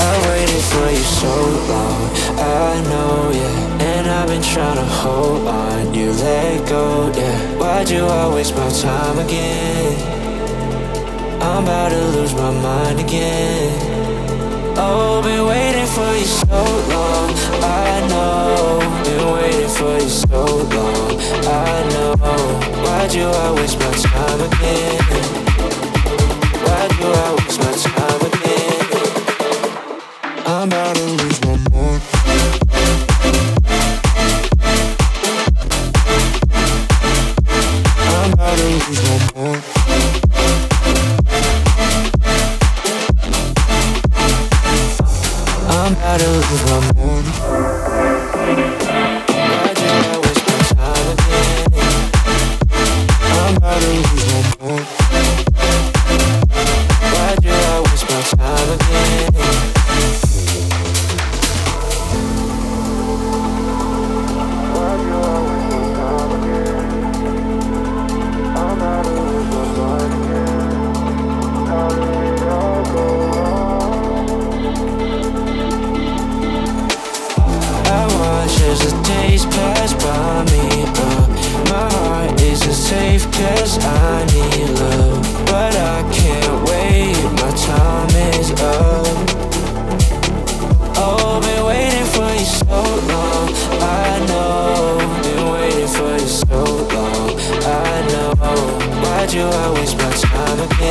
I waited for you so long, I know, yeah And I've been trying to hold on, you let go, yeah. Why'd you always waste my time again? I'm about to lose my mind again. Oh, been waiting for you so long, I know Been waiting for you so long, I know Why'd you always waste my time again? Why'd you always my time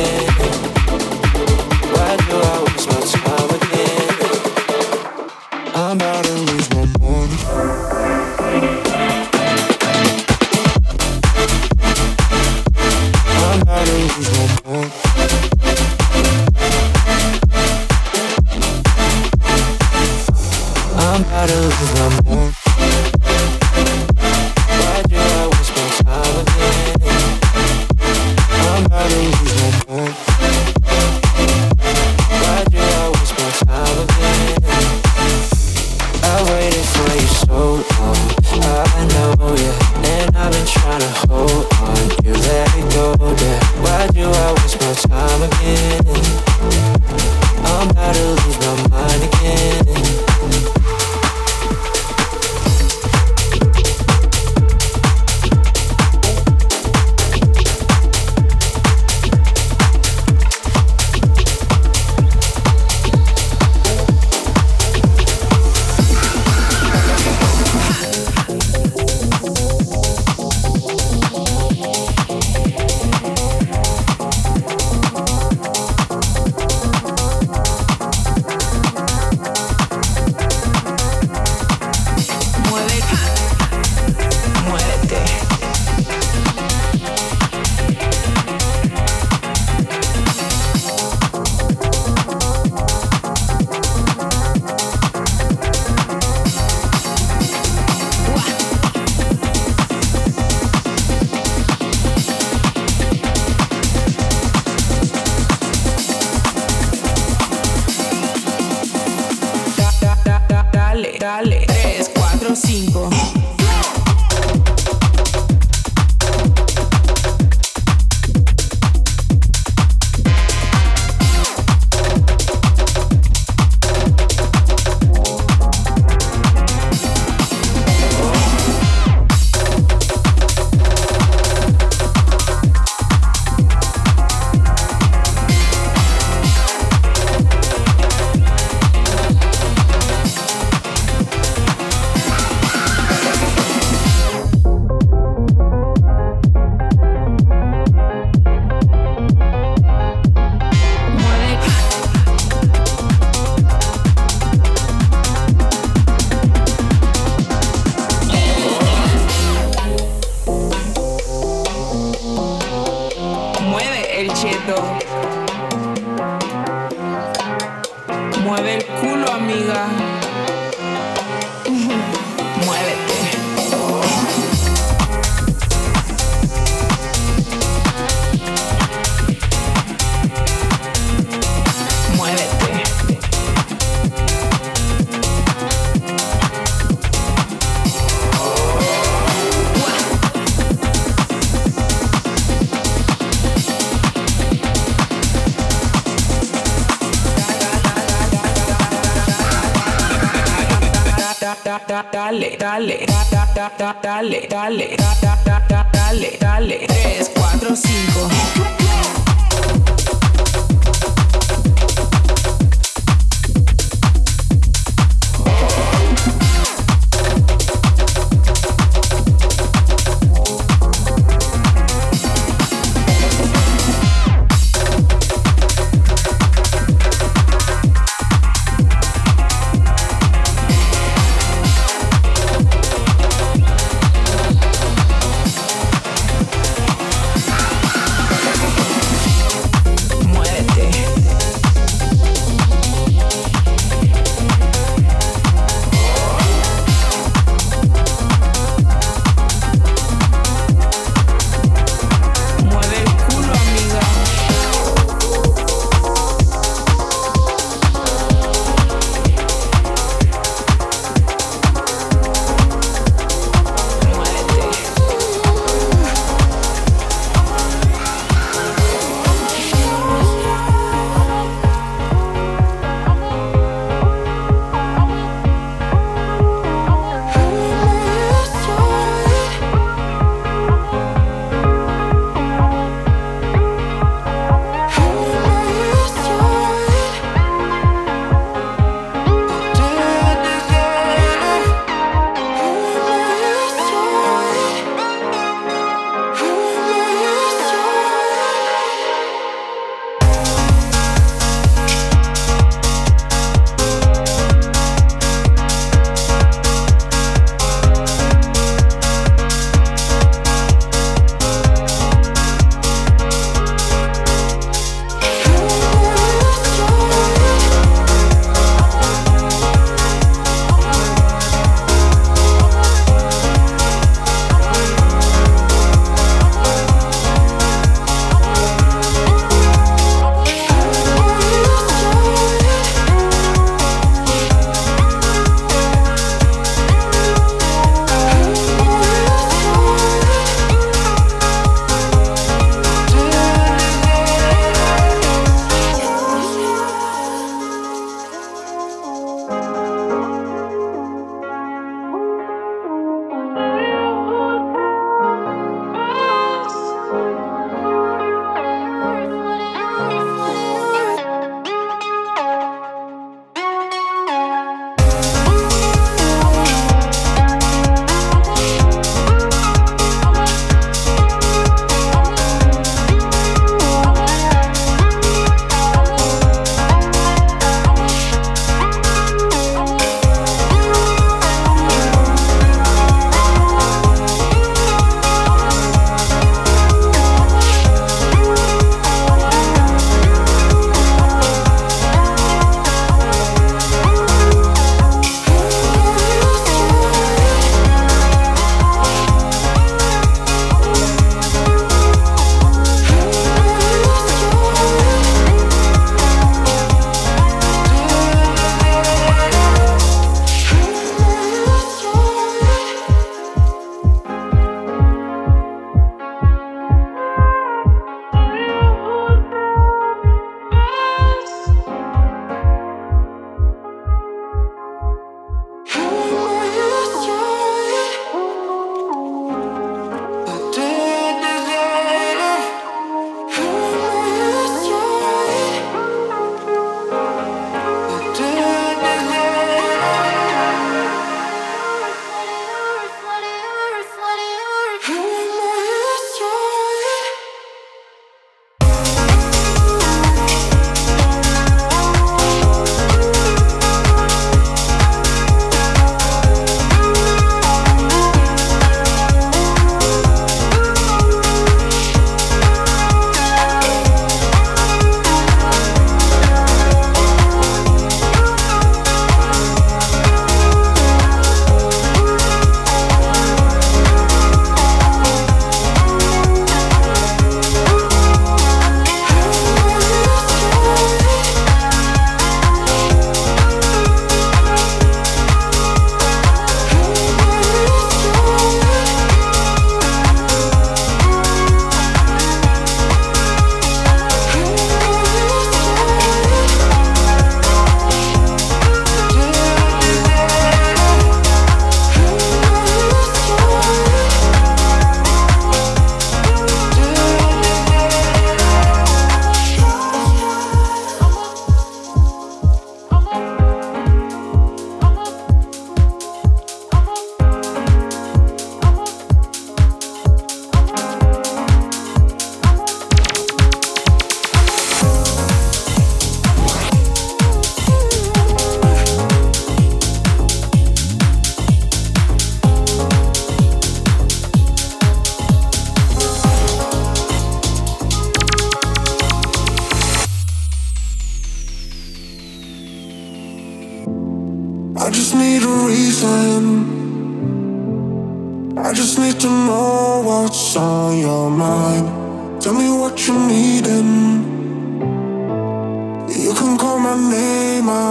Mueve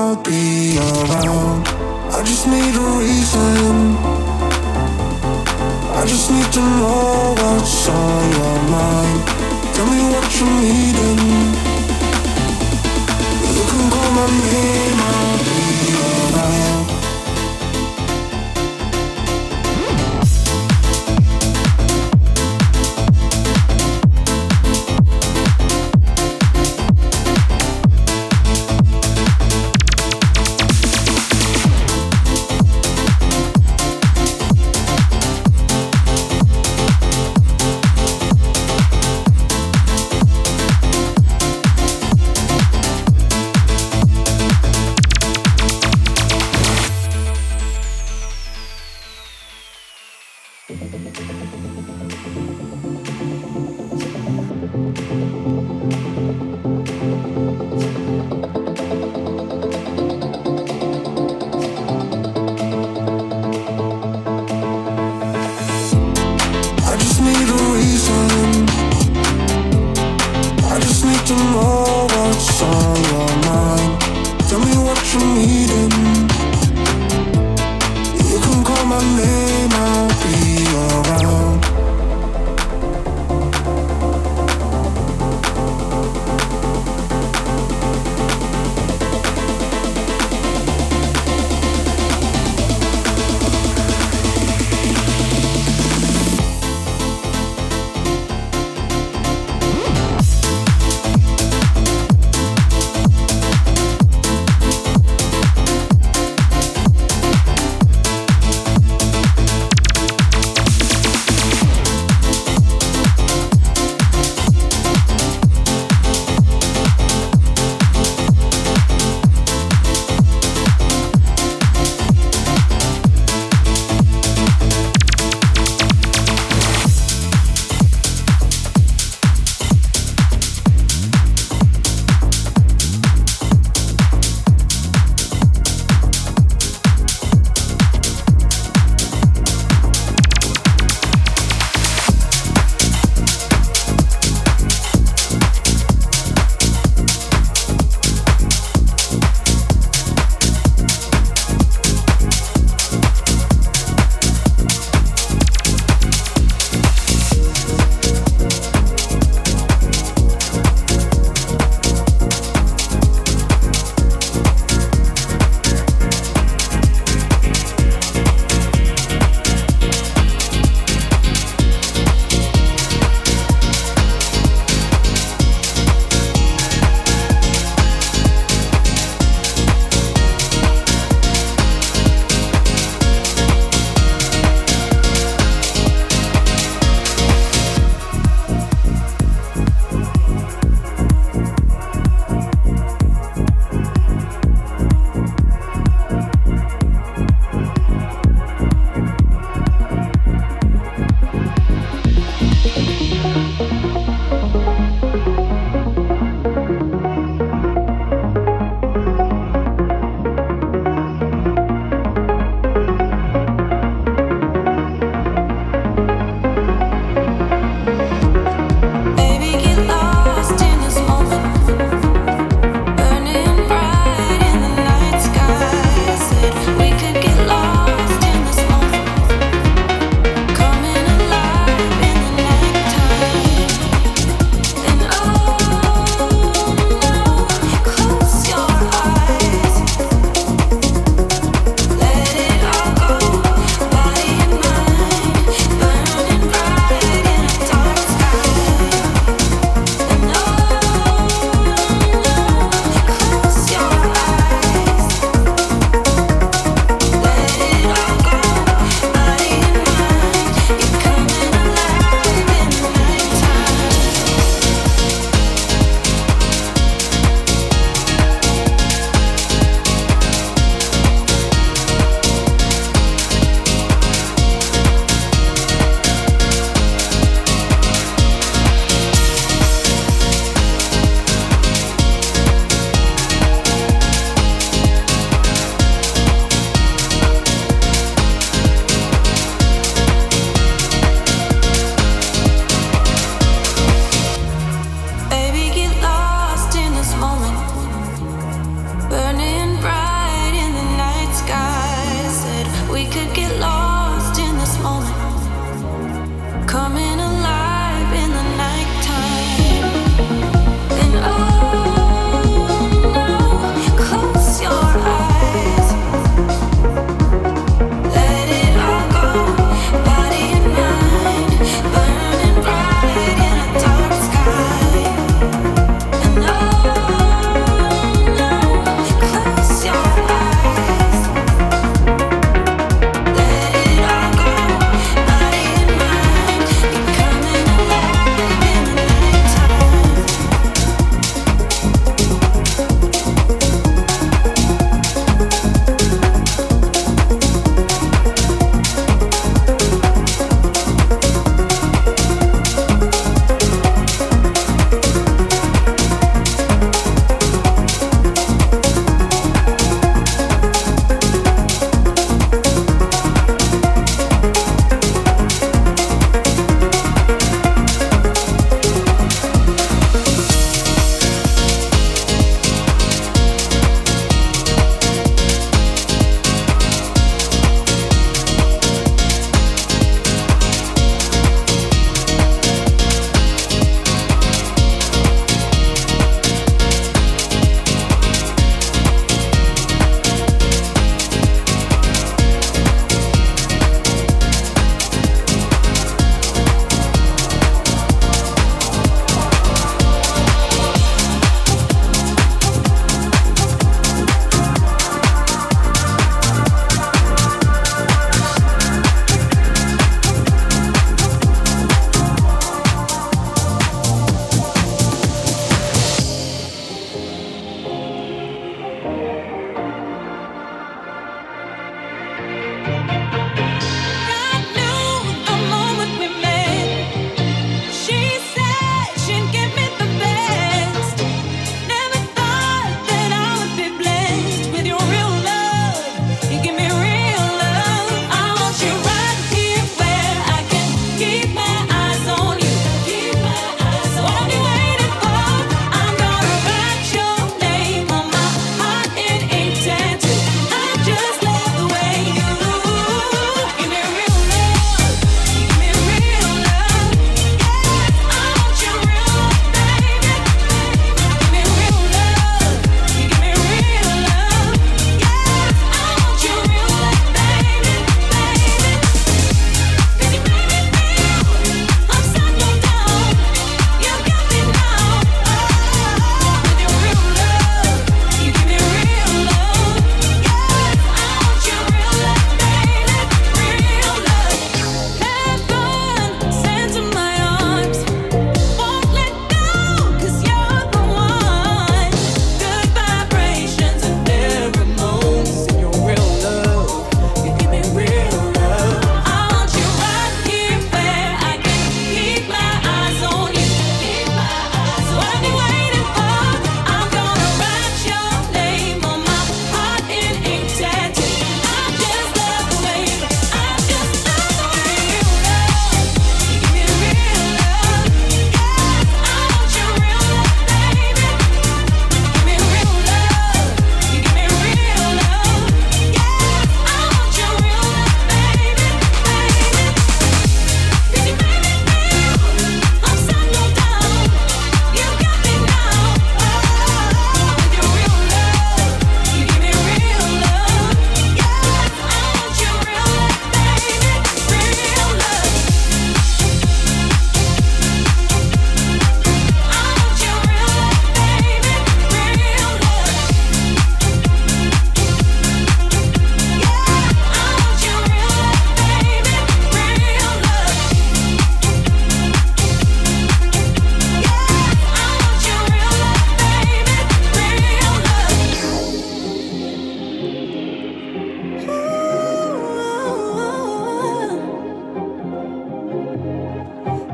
I'll be around. I just need a reason. I just need to know what's on your mind. Tell me what you're needing. You can call my name, I'll be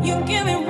You give me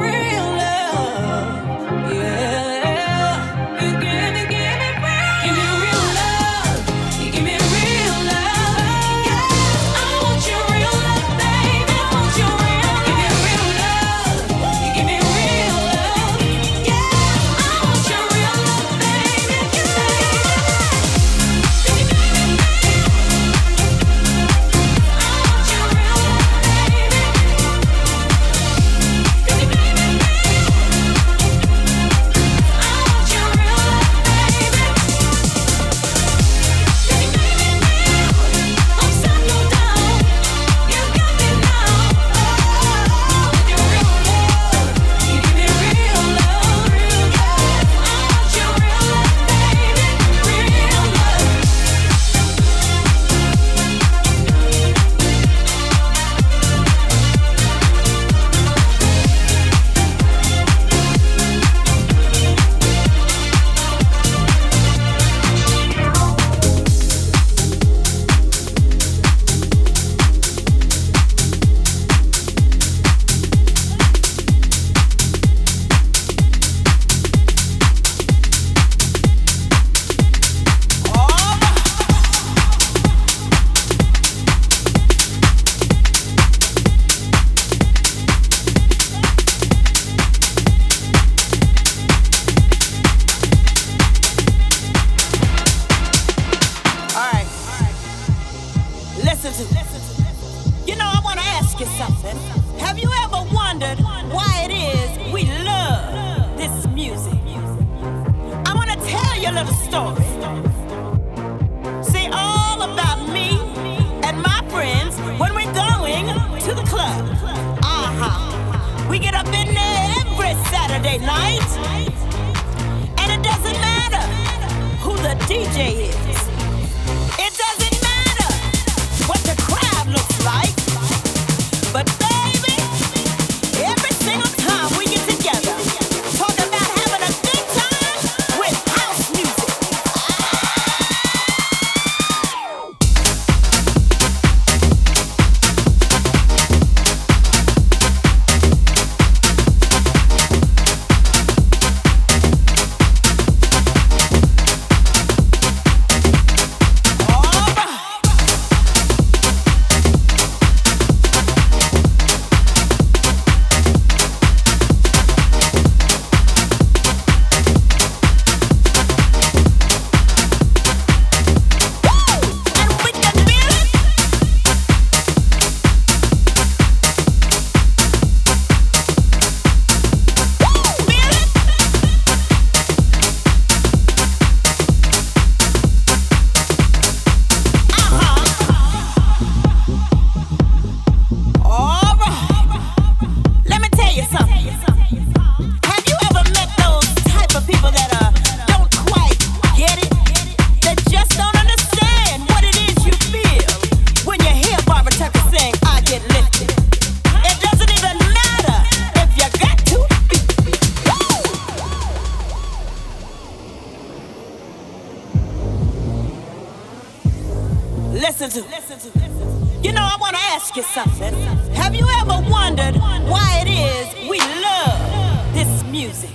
DJ is.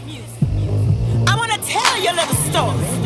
music. I want to tell you a little story.